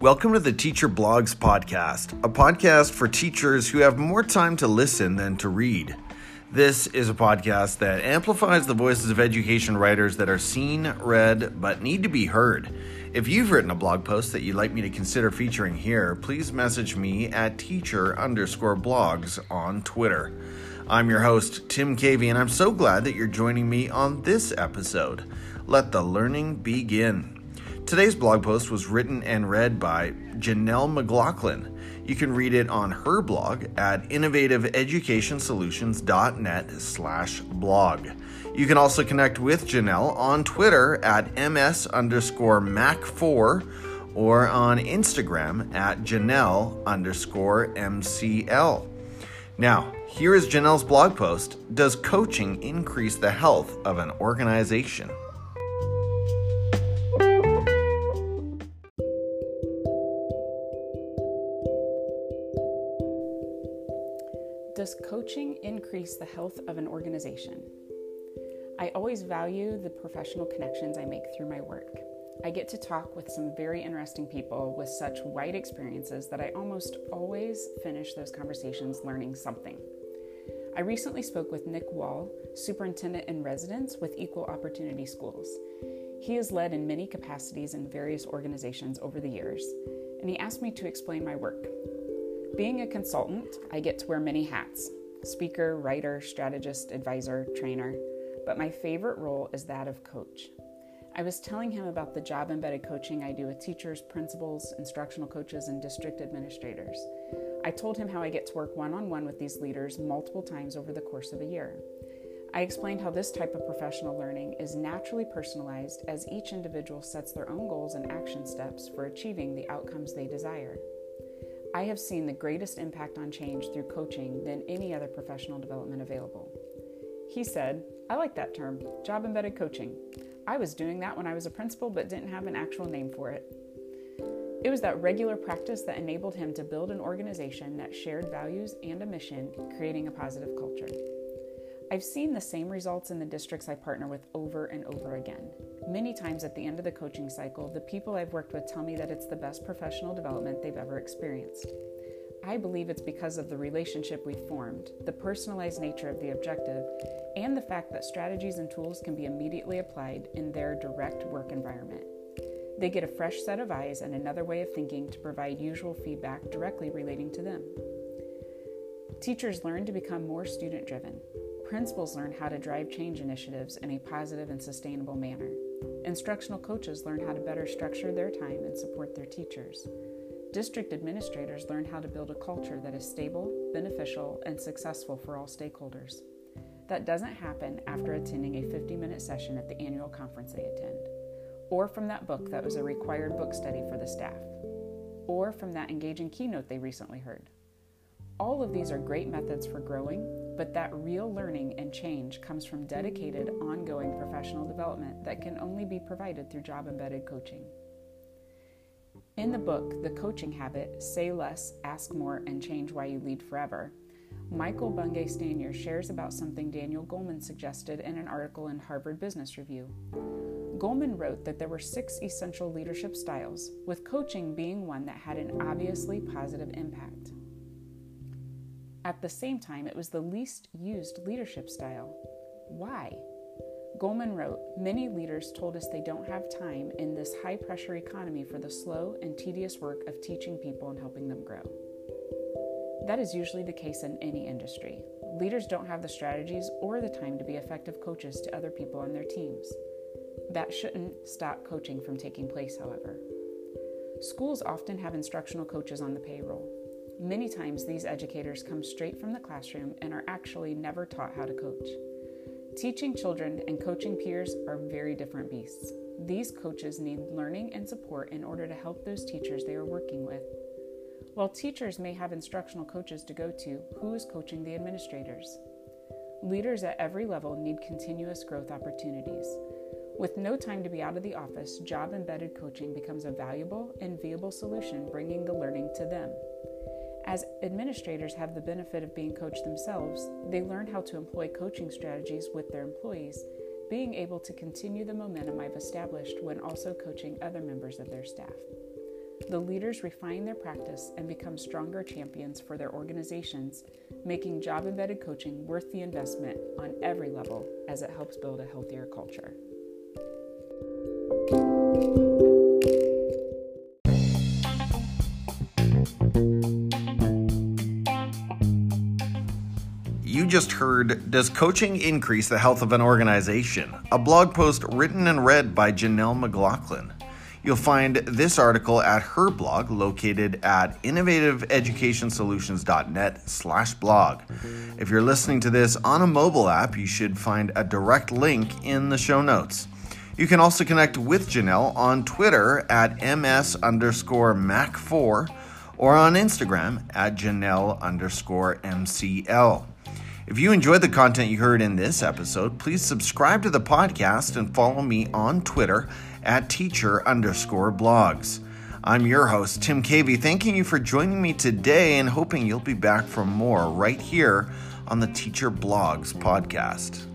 Welcome to the Teacher Blogs Podcast, a podcast for teachers who have more time to listen than to read. This is a podcast that amplifies the voices of education writers that are seen, read, but need to be heard. If you've written a blog post that you'd like me to consider featuring here, please message me at teacher underscore blogs on Twitter. I'm your host, Tim Cavey, and I'm so glad that you're joining me on this episode. Let the learning begin. Today's blog post was written and read by Janelle McLaughlin. You can read it on her blog at innovativeeducationsolutions.net slash blog. You can also connect with Janelle on Twitter at ms underscore mac4 or on Instagram at Janelle underscore MCL. Now, here is Janelle's blog post Does coaching increase the health of an organization? Does coaching increase the health of an organization? I always value the professional connections I make through my work. I get to talk with some very interesting people with such wide experiences that I almost always finish those conversations learning something. I recently spoke with Nick Wall, superintendent in residence with Equal Opportunity Schools. He has led in many capacities in various organizations over the years, and he asked me to explain my work. Being a consultant, I get to wear many hats speaker, writer, strategist, advisor, trainer, but my favorite role is that of coach. I was telling him about the job embedded coaching I do with teachers, principals, instructional coaches, and district administrators. I told him how I get to work one on one with these leaders multiple times over the course of a year. I explained how this type of professional learning is naturally personalized as each individual sets their own goals and action steps for achieving the outcomes they desire. I have seen the greatest impact on change through coaching than any other professional development available. He said, I like that term, job embedded coaching. I was doing that when I was a principal but didn't have an actual name for it. It was that regular practice that enabled him to build an organization that shared values and a mission, creating a positive culture. I've seen the same results in the districts I partner with over and over again. Many times at the end of the coaching cycle, the people I've worked with tell me that it's the best professional development they've ever experienced. I believe it's because of the relationship we've formed, the personalized nature of the objective, and the fact that strategies and tools can be immediately applied in their direct work environment. They get a fresh set of eyes and another way of thinking to provide usual feedback directly relating to them. Teachers learn to become more student driven, Principals learn how to drive change initiatives in a positive and sustainable manner. Instructional coaches learn how to better structure their time and support their teachers. District administrators learn how to build a culture that is stable, beneficial, and successful for all stakeholders. That doesn't happen after attending a 50 minute session at the annual conference they attend, or from that book that was a required book study for the staff, or from that engaging keynote they recently heard. All of these are great methods for growing, but that real learning and change comes from dedicated, ongoing professional development that can only be provided through job embedded coaching. In the book, The Coaching Habit Say Less, Ask More, and Change Why You Lead Forever, Michael Bungay Stanier shares about something Daniel Goleman suggested in an article in Harvard Business Review. Goleman wrote that there were six essential leadership styles, with coaching being one that had an obviously positive impact. At the same time, it was the least used leadership style. Why? Goleman wrote Many leaders told us they don't have time in this high pressure economy for the slow and tedious work of teaching people and helping them grow. That is usually the case in any industry. Leaders don't have the strategies or the time to be effective coaches to other people on their teams. That shouldn't stop coaching from taking place, however. Schools often have instructional coaches on the payroll. Many times, these educators come straight from the classroom and are actually never taught how to coach. Teaching children and coaching peers are very different beasts. These coaches need learning and support in order to help those teachers they are working with. While teachers may have instructional coaches to go to, who is coaching the administrators? Leaders at every level need continuous growth opportunities. With no time to be out of the office, job embedded coaching becomes a valuable and viable solution, bringing the learning to them. As administrators have the benefit of being coached themselves, they learn how to employ coaching strategies with their employees, being able to continue the momentum I've established when also coaching other members of their staff. the leaders refine their practice and become stronger champions for their organizations, making job embedded coaching worth the investment on every level as it helps build a healthier culture. Just heard Does Coaching Increase the Health of an Organization? A blog post written and read by Janelle McLaughlin. You'll find this article at her blog located at innovativeeducationsolutions.net slash blog. If you're listening to this on a mobile app, you should find a direct link in the show notes. You can also connect with Janelle on Twitter at ms underscore mac4 or on Instagram at Janelle underscore MCL. If you enjoyed the content you heard in this episode, please subscribe to the podcast and follow me on Twitter at teacher underscore blogs. I'm your host, Tim Cavey, thanking you for joining me today and hoping you'll be back for more right here on the Teacher Blogs podcast.